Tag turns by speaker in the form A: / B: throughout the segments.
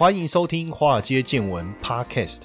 A: 欢迎收听《华尔街见闻》Podcast。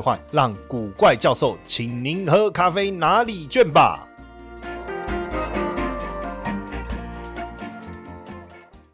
A: 换让古怪教授请您喝咖啡拿礼券吧。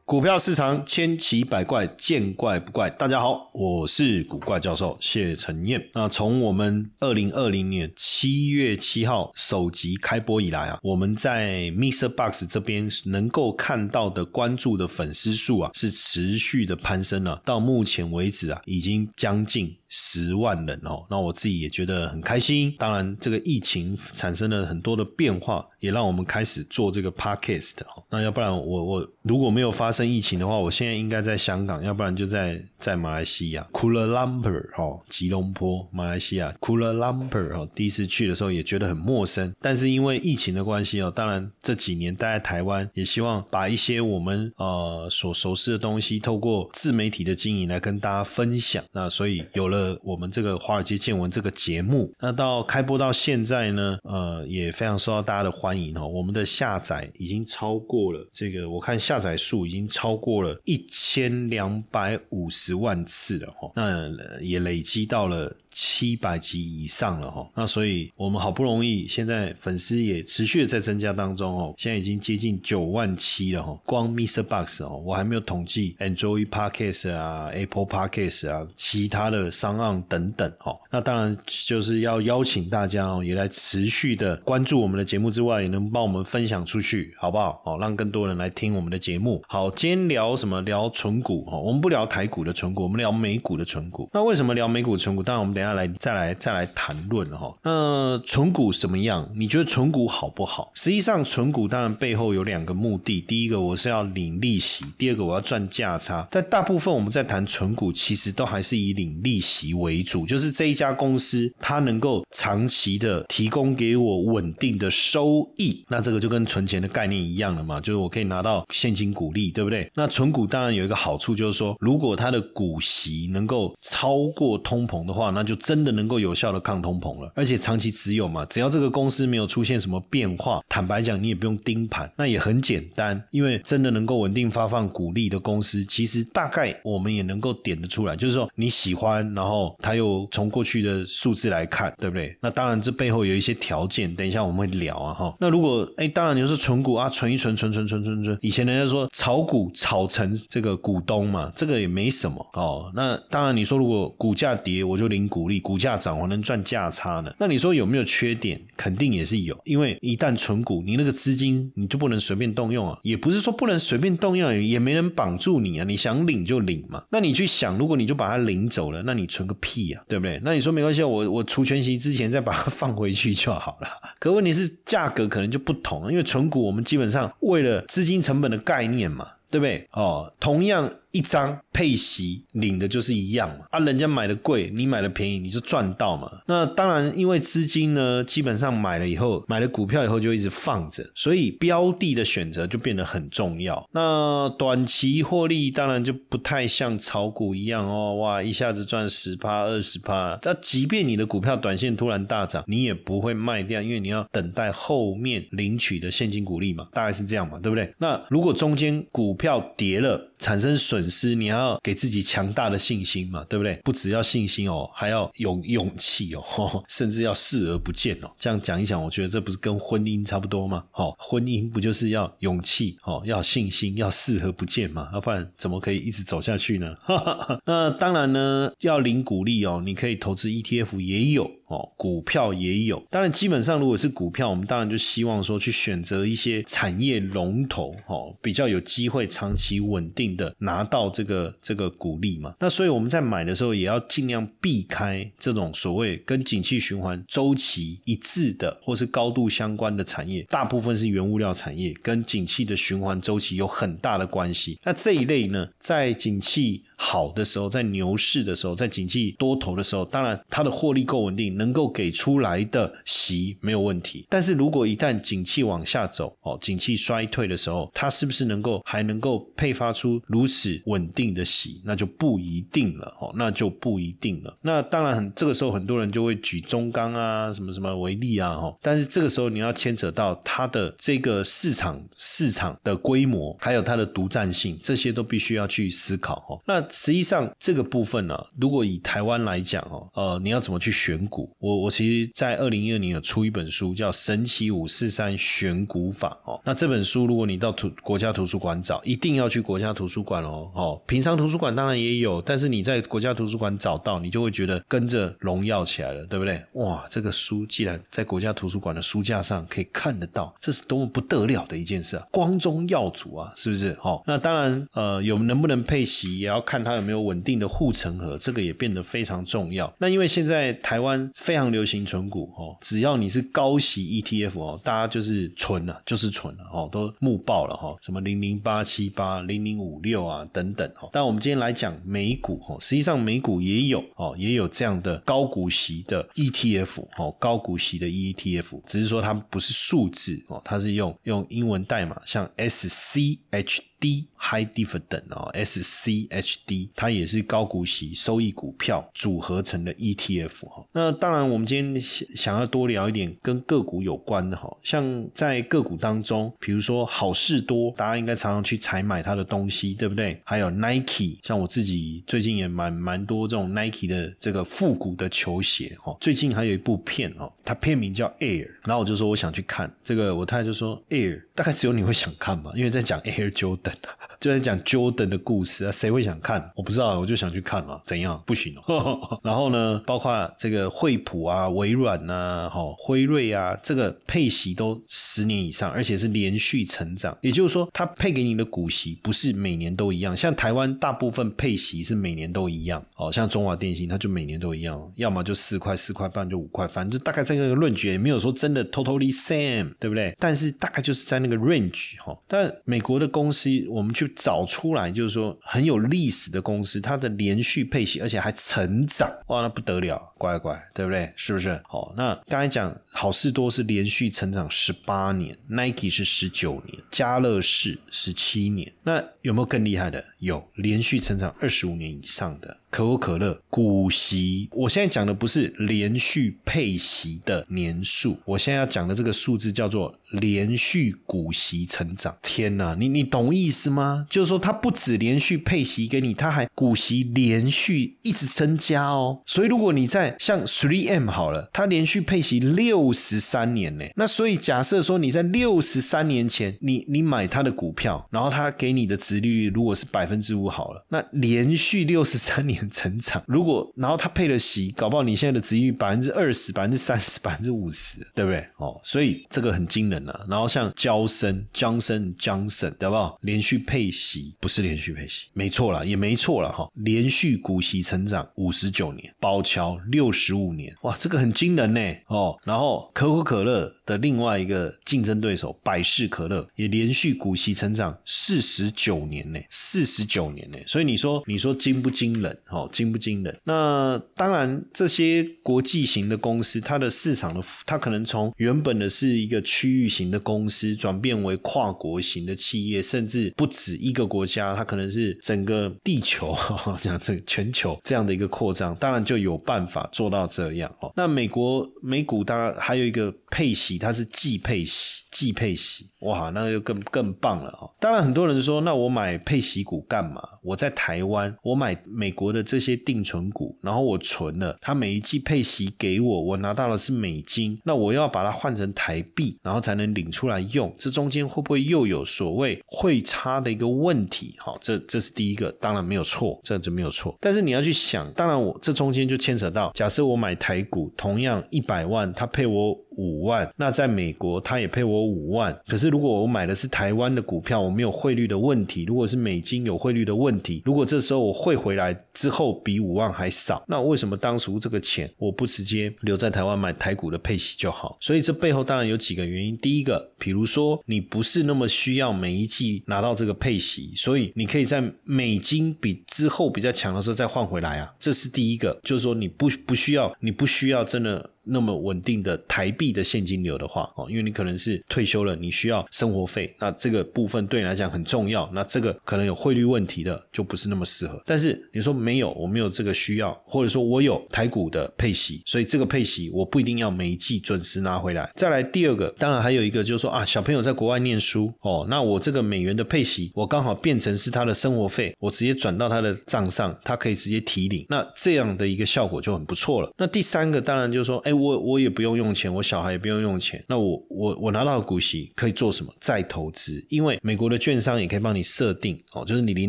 A: 股票市场千奇百怪，见怪不怪。大家好，我是古怪教授谢承彦。那从我们二零二零年七月七号首集开播以来啊，我们在 Mr. Box 这边能够看到的关注的粉丝数啊，是持续的攀升了。到目前为止啊，已经将近。十万人哦，那我自己也觉得很开心。当然，这个疫情产生了很多的变化，也让我们开始做这个 podcast 哦。那要不然我我如果没有发生疫情的话，我现在应该在香港，要不然就在在马来西亚 Kuala Lumpur 哦，吉隆坡，马来西亚 Kuala Lumpur 哦。第一次去的时候也觉得很陌生，但是因为疫情的关系哦，当然这几年待在台湾，也希望把一些我们呃所熟悉的东西，透过自媒体的经营来跟大家分享。那所以有了。我们这个华尔街见闻这个节目，那到开播到现在呢，呃，也非常受到大家的欢迎哦。我们的下载已经超过了这个，我看下载数已经超过了一千两百五十万次了哈。那也累积到了。七百集以上了哈，那所以我们好不容易现在粉丝也持续的在增加当中哦，现在已经接近九万七了哈。光 Mr. Box 哦，我还没有统计 Android Podcast 啊、Apple Podcast 啊、其他的商案等等哈。那当然就是要邀请大家哦，也来持续的关注我们的节目之外，也能帮我们分享出去，好不好？哦，让更多人来听我们的节目。好，今天聊什么？聊纯股哈，我们不聊台股的纯股，我们聊美股的纯股。那为什么聊美股纯股？当然我们等。下来再来再来谈论哈，那存股什么样？你觉得存股好不好？实际上，存股当然背后有两个目的：第一个，我是要领利息；第二个，我要赚价差。但大部分我们在谈存股，其实都还是以领利息为主，就是这一家公司它能够长期的提供给我稳定的收益。那这个就跟存钱的概念一样了嘛，就是我可以拿到现金股利，对不对？那存股当然有一个好处，就是说，如果它的股息能够超过通膨的话，那就真的能够有效的抗通膨了，而且长期持有嘛，只要这个公司没有出现什么变化，坦白讲，你也不用盯盘，那也很简单，因为真的能够稳定发放股利的公司，其实大概我们也能够点得出来，就是说你喜欢，然后他又从过去的数字来看，对不对？那当然这背后有一些条件，等一下我们会聊啊哈。那如果哎，当然你说存股啊，存一存，存存存存存，以前人家说炒股炒成这个股东嘛，这个也没什么哦。那当然你说如果股价跌，我就领股。利股价涨，我能赚价差呢？那你说有没有缺点？肯定也是有，因为一旦存股，你那个资金你就不能随便动用啊。也不是说不能随便动用，也没人绑住你啊。你想领就领嘛。那你去想，如果你就把它领走了，那你存个屁呀，对不对？那你说没关系，我我除权息之前再把它 放回去就好了。可问题是价格可能就不同，因为存股我们基本上为了资金成本的概念嘛，对不对？哦，同样。一张配息领的就是一样嘛，啊，人家买的贵，你买的便宜，你就赚到嘛。那当然，因为资金呢，基本上买了以后，买了股票以后就一直放着，所以标的的选择就变得很重要。那短期获利当然就不太像炒股一样哦，哇，一下子赚十趴、二十趴。那即便你的股票短线突然大涨，你也不会卖掉，因为你要等待后面领取的现金股利嘛，大概是这样嘛，对不对？那如果中间股票跌了，产生损。失，你要给自己强大的信心嘛，对不对？不只要信心哦，还要有勇气哦，甚至要视而不见哦。这样讲一讲，我觉得这不是跟婚姻差不多吗？好，婚姻不就是要勇气哦，要信心，要视而不见嘛？要不然怎么可以一直走下去呢？那当然呢，要领鼓励哦，你可以投资 ETF 也有。哦，股票也有，当然基本上如果是股票，我们当然就希望说去选择一些产业龙头，哦，比较有机会长期稳定的拿到这个这个股利嘛。那所以我们在买的时候也要尽量避开这种所谓跟景气循环周期一致的或是高度相关的产业，大部分是原物料产业，跟景气的循环周期有很大的关系。那这一类呢，在景气好的时候，在牛市的时候，在景气多头的时候，当然它的获利够稳定，能够给出来的息没有问题。但是如果一旦景气往下走，哦，景气衰退的时候，它是不是能够还能够配发出如此稳定的息，那就不一定了，哦，那就不一定了。那当然，很这个时候很多人就会举中钢啊，什么什么为例啊，哈。但是这个时候你要牵扯到它的这个市场市场的规模，还有它的独占性，这些都必须要去思考，哦。那实际上这个部分呢，如果以台湾来讲哦，呃，你要怎么去选股？我我其实，在二零一二年有出一本书，叫《神奇五四三选股法》哦。那这本书，如果你到图国家图书馆找，一定要去国家图书馆哦。哦，平常图书馆当然也有，但是你在国家图书馆找到，你就会觉得跟着荣耀起来了，对不对？哇，这个书既然在国家图书馆的书架上可以看得到，这是多么不得了的一件事啊！光宗耀祖啊，是不是？哦，那当然，呃，有能不能配席，也要看。看它有没有稳定的护城河，这个也变得非常重要。那因为现在台湾非常流行存股哦，只要你是高息 ETF 哦，大家就是存了，就是存了哦，都募爆了哈，什么零零八七八、零零五六啊等等哈。但我们今天来讲美股哦，实际上美股也有哦，也有这样的高股息的 ETF 哦，高股息的 ETF，只是说它不是数字哦，它是用用英文代码，像 SCH。D High Dividend 哦，SCHD 它也是高股息收益股票组合成的 ETF 哈。那当然，我们今天想想要多聊一点跟个股有关的哈，像在个股当中，比如说好事多，大家应该常常去采买它的东西，对不对？还有 Nike，像我自己最近也蛮蛮多这种 Nike 的这个复古的球鞋哈。最近还有一部片哦，它片名叫 Air，然后我就说我想去看这个，我太太就说 Air 大概只有你会想看嘛，因为在讲 Air Jordan。就在讲 Jordan 的故事啊，谁会想看？我不知道，我就想去看嘛。怎样？不行哦。然后呢，包括这个惠普啊、微软呐、哈辉瑞啊，这个配息都十年以上，而且是连续成长。也就是说，它配给你的股息不是每年都一样。像台湾大部分配息是每年都一样。哦，像中华电信，它就每年都一样，要么就四块、四块半，就五块，反正大概在那个论据也没有说真的 totally same，对不对？但是大概就是在那个 range 哈。但美国的公司。我们去找出来，就是说很有历史的公司，它的连续配息，而且还成长，哇，那不得了，乖乖，对不对？是不是？好，那刚才讲好事多是连续成长十八年，Nike 是十九年，家乐氏十七年，那有没有更厉害的？有连续成长二十五年以上的。可口可乐股息，我现在讲的不是连续配息的年数，我现在要讲的这个数字叫做连续股息成长。天哪，你你懂意思吗？就是说它不止连续配息给你，它还股息连续一直增加哦。所以如果你在像 Three M 好了，它连续配息六十三年呢，那所以假设说你在六十三年前，你你买它的股票，然后它给你的值利率如果是百分之五好了，那连续六十三年。成长，如果然后它配了息，搞不好你现在的值率百分之二十、百分之三十、百分之五十，对不对？哦，所以这个很惊人了。然后像交生、江生、江省，对不？连续配息不是连续配息，没错了，也没错了哈。连续股息成长五十九年，宝桥六十五年，哇，这个很惊人呢。哦，然后可口可乐的另外一个竞争对手百事可乐也连续股息成长四十九年呢，四十九年呢。所以你说，你说惊不惊人？哦，惊不惊人？那当然，这些国际型的公司，它的市场的，它可能从原本的是一个区域型的公司，转变为跨国型的企业，甚至不止一个国家，它可能是整个地球，讲 这个全球这样的一个扩张，当然就有办法做到这样。哦，那美国美股当然还有一个配息，它是季配息，季配息，哇，那就更更棒了哦。当然，很多人说，那我买配息股干嘛？我在台湾，我买美国的这些定存股，然后我存了，它每一季配息给我，我拿到的是美金，那我要把它换成台币，然后才能领出来用，这中间会不会又有所谓汇差的一个问题？好，这这是第一个，当然没有错，这就没有错。但是你要去想，当然我这中间就牵扯到，假设我买台股，同样一百万，它配我五万，那在美国他也配我五万。可是如果我买的是台湾的股票，我没有汇率的问题，如果是美金有汇率的问题，如果这时候我汇回来之后比五万还少，那为什么当初这个钱我不直接留在台湾买台股的配息就好？所以这背后当然有几个原因。第一个，比如说你不是那么需要每一季拿到这个配息，所以你可以在美金比之后比较强的时候再换回来啊，这是第一个，就是说你不不需要，你不需要真的。那么稳定的台币的现金流的话，哦，因为你可能是退休了，你需要生活费，那这个部分对你来讲很重要。那这个可能有汇率问题的，就不是那么适合。但是你说没有，我没有这个需要，或者说我有台股的配息，所以这个配息我不一定要每一季准时拿回来。再来第二个，当然还有一个就是说啊，小朋友在国外念书，哦，那我这个美元的配息，我刚好变成是他的生活费，我直接转到他的账上，他可以直接提领，那这样的一个效果就很不错了。那第三个当然就是说，哎。我我也不用用钱，我小孩也不用用钱，那我我我拿到股息可以做什么？再投资，因为美国的券商也可以帮你设定哦，就是你领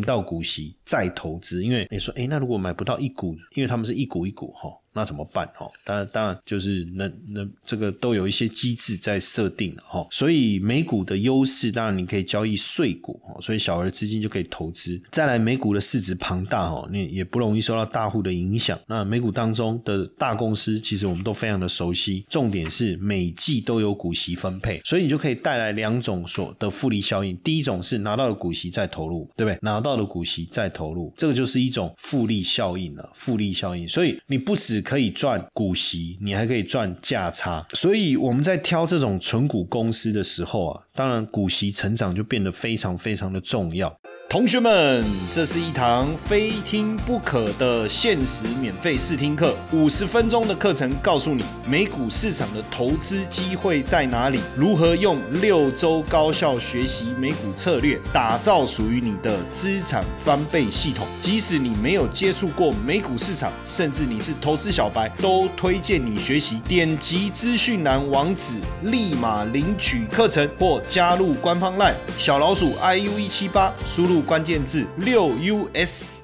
A: 到股息再投资，因为你说，哎，那如果买不到一股，因为他们是一股一股哈。那怎么办？哈，当然，当然就是那那这个都有一些机制在设定哈。所以美股的优势，当然你可以交易税股哈，所以小额资金就可以投资。再来，美股的市值庞大哈，你也不容易受到大户的影响。那美股当中的大公司，其实我们都非常的熟悉。重点是每季都有股息分配，所以你就可以带来两种所的复利效应。第一种是拿到了股息再投入，对不对？拿到了股息再投入，这个就是一种复利效应了。复利效应，所以你不止。可以赚股息，你还可以赚价差，所以我们在挑这种纯股公司的时候啊，当然股息成长就变得非常非常的重要。同学们，这是一堂非听不可的限时免费试听课，五十分钟的课程，告诉你美股市场的投资机会在哪里，如何用六周高效学习美股策略，打造属于你的资产翻倍系统。即使你没有接触过美股市场，甚至你是投资小白，都推荐你学习。点击资讯栏网址，立马领取课程或加入官方 LINE 小老鼠 iu 一七八，输入。关键字六 US。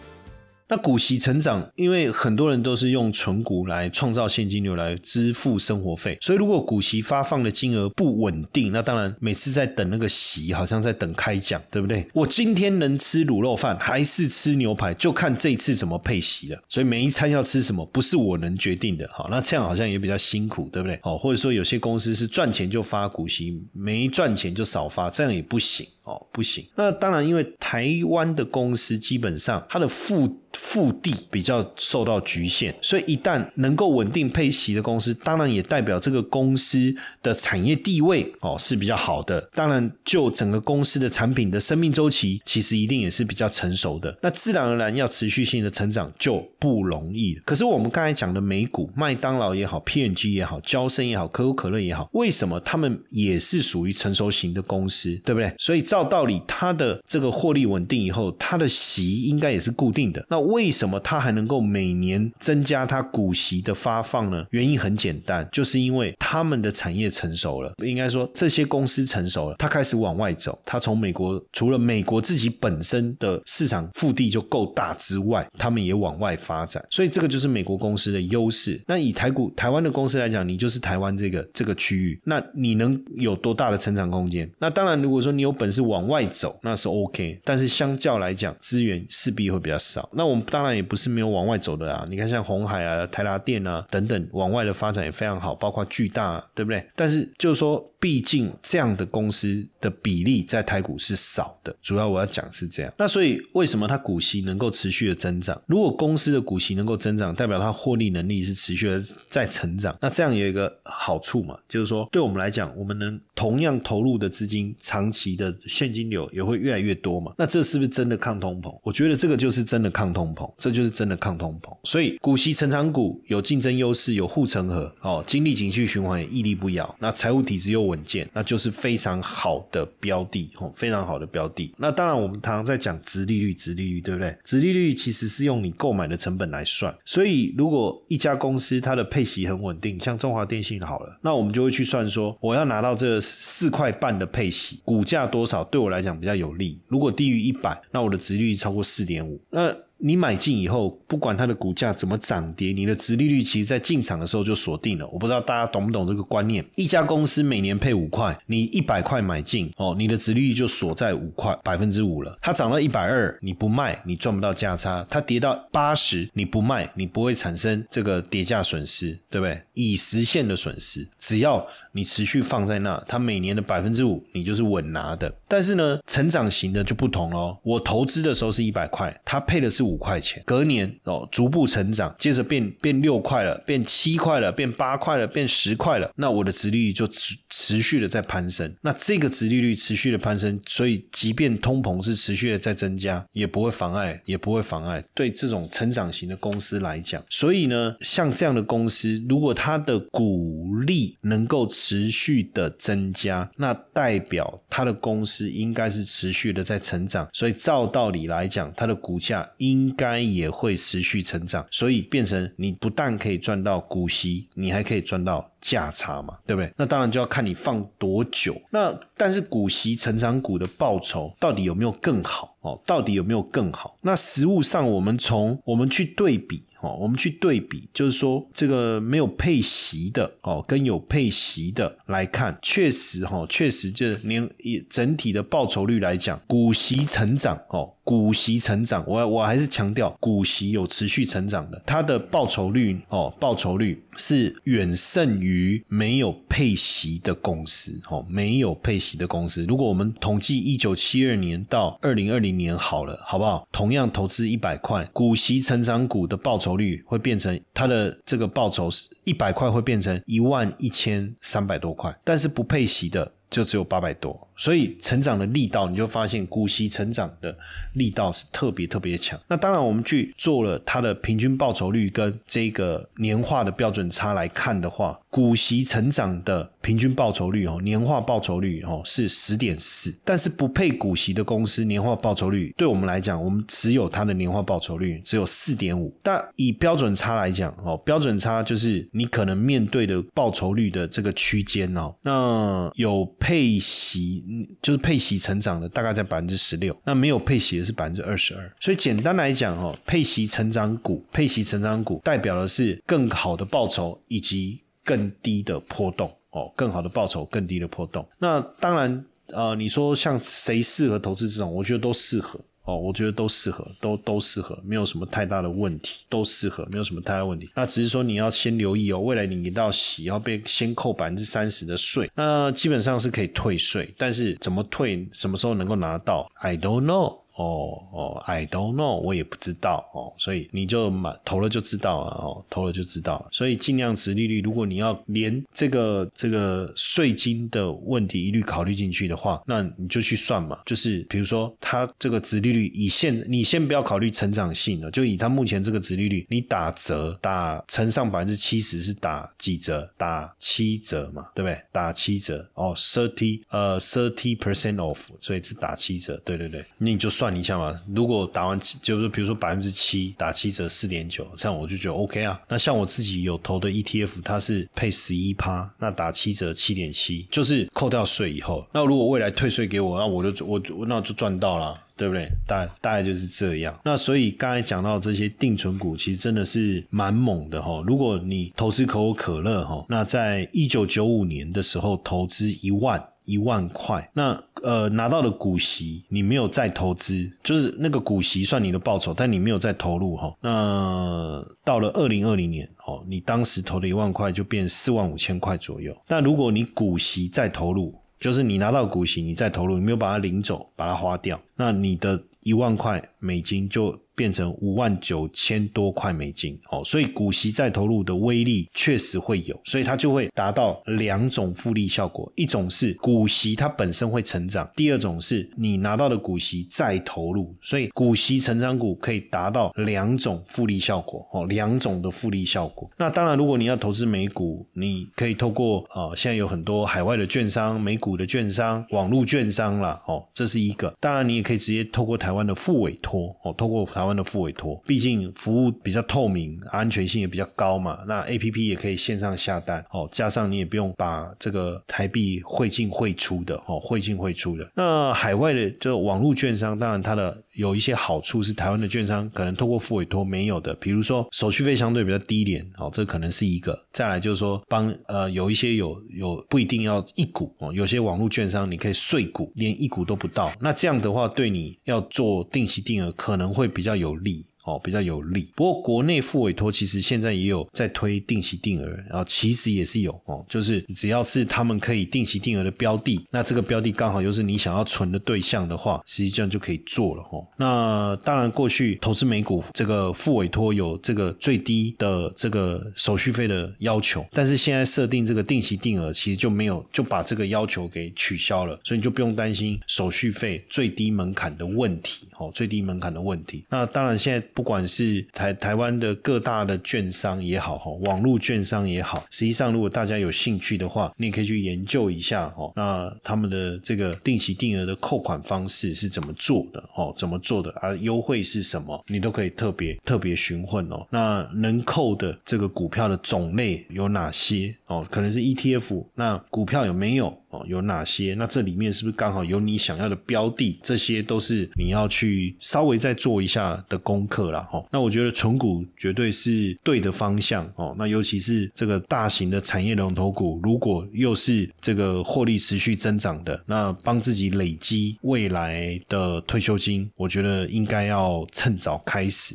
A: 那股息成长，因为很多人都是用存股来创造现金流来支付生活费，所以如果股息发放的金额不稳定，那当然每次在等那个息，好像在等开奖，对不对？我今天能吃卤肉饭还是吃牛排，就看这一次怎么配息了。所以每一餐要吃什么，不是我能决定的。好，那这样好像也比较辛苦，对不对？好，或者说有些公司是赚钱就发股息，没赚钱就少发，这样也不行哦，不行。那当然，因为台湾的公司基本上它的腹腹地比较受到局限，所以一旦能够稳定配息的公司，当然也代表这个公司的产业地位哦是比较好的。当然，就整个公司的产品的生命周期，其实一定也是比较成熟的。那自然而然要持续性的成长就不容易。可是我们刚才讲的美股，麦当劳也好，P&G 也好，交生也好，可口可乐也好，为什么他们也是属于成熟型的公司，对不对？所以照道理，它的这个获利稳定以后，它的息应该也是固定的。那为什么它还能够每年增加它股息的发放呢？原因很简单，就是因为他们的产业成熟了，应该说这些公司成熟了，它开始往外走。它从美国除了美国自己本身的市场腹地就够大之外，他们也往外发展。所以这个就是美国公司的优势。那以台股台湾的公司来讲，你就是台湾这个这个区域，那你能有多大的成长空间？那当然，如果说你有本事往外走，那是 OK。但是相较来讲，资源势必会比较少。那我们当然也不是没有往外走的啊，你看像红海啊、台达电啊等等，往外的发展也非常好，包括巨大，对不对？但是就是说。毕竟这样的公司的比例在台股是少的，主要我要讲是这样。那所以为什么它股息能够持续的增长？如果公司的股息能够增长，代表它获利能力是持续的在成长。那这样有一个好处嘛，就是说对我们来讲，我们能同样投入的资金，长期的现金流也会越来越多嘛。那这是不是真的抗通膨？我觉得这个就是真的抗通膨，这就是真的抗通膨。所以股息成长股有竞争优势，有护城河哦，经历景气循环也屹立不摇。那财务体质又。稳健，那就是非常好的标的哦，非常好的标的。那当然，我们常常在讲直利率，直利率对不对？直利率其实是用你购买的成本来算。所以，如果一家公司它的配息很稳定，像中华电信好了，那我们就会去算说，我要拿到这四块半的配息，股价多少对我来讲比较有利？如果低于一百，那我的直率超过四点五，那。你买进以后，不管它的股价怎么涨跌，你的殖利率其实在进场的时候就锁定了。我不知道大家懂不懂这个观念？一家公司每年配五块，你一百块买进哦，你的殖利率就锁在五块百分之五了。它涨到一百二，你不卖，你赚不到价差；它跌到八十，你不卖，你不会产生这个跌价损失，对不对？已实现的损失，只要你持续放在那，它每年的百分之五，你就是稳拿的。但是呢，成长型的就不同喽。我投资的时候是一百块，它配的是五五块钱，隔年哦逐步成长，接着变变六块了，变七块了，变八块了，变十块了，那我的殖利率就持持续的在攀升。那这个殖利率持续的攀升，所以即便通膨是持续的在增加，也不会妨碍，也不会妨碍对这种成长型的公司来讲。所以呢，像这样的公司，如果它的股利能够持续的增加，那代表它的公司应该是持续的在成长。所以照道理来讲，它的股价应应该也会持续成长。所以变成你不但可以赚到股息，你还可以赚到价差嘛，对不对？那当然就要看你放多久。那但是股息成长股的报酬到底有没有更好哦？到底有没有更好？那实物上，我们从我们去对比。哦，我们去对比，就是说这个没有配息的哦，跟有配息的来看，确实哈，确实就是连整体的报酬率来讲，股息成长哦。股息成长，我我还是强调股息有持续成长的，它的报酬率哦，报酬率是远胜于没有配息的公司哦，没有配息的公司。如果我们统计一九七二年到二零二零年好了，好不好？同样投资一百块，股息成长股的报酬率会变成它的这个报酬是一百块会变成一万一千三百多块，但是不配息的就只有八百多。所以成长的力道，你就发现股息成长的力道是特别特别强。那当然，我们去做了它的平均报酬率跟这个年化的标准差来看的话，股息成长的平均报酬率哦，年化报酬率哦是十点四。但是不配股息的公司年化报酬率，对我们来讲，我们持有它的年化报酬率只有四点五。但以标准差来讲哦，标准差就是你可能面对的报酬率的这个区间哦，那有配息。就是配息成长的大概在百分之十六，那没有配息的是百分之二十二。所以简单来讲，哦，配息成长股，配息成长股代表的是更好的报酬以及更低的波动，哦，更好的报酬，更低的波动。那当然，呃，你说像谁适合投资这种，我觉得都适合。哦，我觉得都适合，都都适合，没有什么太大的问题，都适合，没有什么太大问题。那只是说你要先留意哦，未来你一到洗要被先扣百分之三十的税，那基本上是可以退税，但是怎么退，什么时候能够拿到，I don't know。哦哦，I don't know，我也不知道哦，所以你就买投了就知道了哦，投了就知道了。所以尽量值利率，如果你要连这个这个税金的问题一律考虑进去的话，那你就去算嘛。就是比如说，它这个值利率以现你先不要考虑成长性了，就以它目前这个值利率，你打折打乘上百分之七十是打几折？打七折嘛，对不对？打七折哦，thirty 呃 thirty percent off，所以是打七折。对对对，你就。算算一下嘛，如果打完，就是比如说百分之七打七折四点九，这样我就觉得 OK 啊。那像我自己有投的 ETF，它是配十一趴，那打七折七点七，就是扣掉税以后，那如果未来退税给我，那我就我那就赚到了，对不对？大大概就是这样。那所以刚才讲到这些定存股，其实真的是蛮猛的哈。如果你投资可口可乐哈，那在一九九五年的时候投资一万。一万块，那呃拿到的股息你没有再投资，就是那个股息算你的报酬，但你没有再投入哈。那到了二零二零年哦，你当时投的一万块就变四万五千块左右。但如果你股息再投入，就是你拿到股息你再投入，你没有把它领走，把它花掉，那你的一万块美金就。变成五万九千多块美金哦，所以股息再投入的威力确实会有，所以它就会达到两种复利效果：一种是股息它本身会成长，第二种是你拿到的股息再投入，所以股息成长股可以达到两种复利效果哦，两种的复利效果。那当然，如果你要投资美股，你可以透过啊，现在有很多海外的券商、美股的券商、网络券商啦，哦，这是一个。当然，你也可以直接透过台湾的副委托哦，透过台。台湾的付委托，毕竟服务比较透明，安全性也比较高嘛。那 A P P 也可以线上下单，哦，加上你也不用把这个台币汇进汇出的，哦，汇进汇出的。那海外的这网络券商，当然它的有一些好处是台湾的券商可能透过付委托没有的，比如说手续费相对比较低廉，哦，这可能是一个。再来就是说帮呃有一些有有不一定要一股哦，有些网络券商你可以碎股，连一股都不到。那这样的话对你要做定期定额可能会比较有利。哦，比较有利。不过国内副委托其实现在也有在推定期定额，然后其实也是有哦，就是只要是他们可以定期定额的标的，那这个标的刚好又是你想要存的对象的话，实际上就可以做了哦。那当然，过去投资美股这个副委托有这个最低的这个手续费的要求，但是现在设定这个定期定额，其实就没有就把这个要求给取消了，所以你就不用担心手续费最低门槛的问题哦，最低门槛的问题。那当然现在。不管是台台湾的各大的券商也好，哈，网络券商也好，实际上如果大家有兴趣的话，你也可以去研究一下，哦，那他们的这个定期定额的扣款方式是怎么做的，哦，怎么做的，而优惠是什么，你都可以特别特别询问哦。那能扣的这个股票的种类有哪些？哦，可能是 ETF，那股票有没有？哦，有哪些？那这里面是不是刚好有你想要的标的？这些都是你要去稍微再做一下的功课啦。哈，那我觉得纯股绝对是对的方向哦。那尤其是这个大型的产业龙头股，如果又是这个获利持续增长的，那帮自己累积未来的退休金，我觉得应该要趁早开始。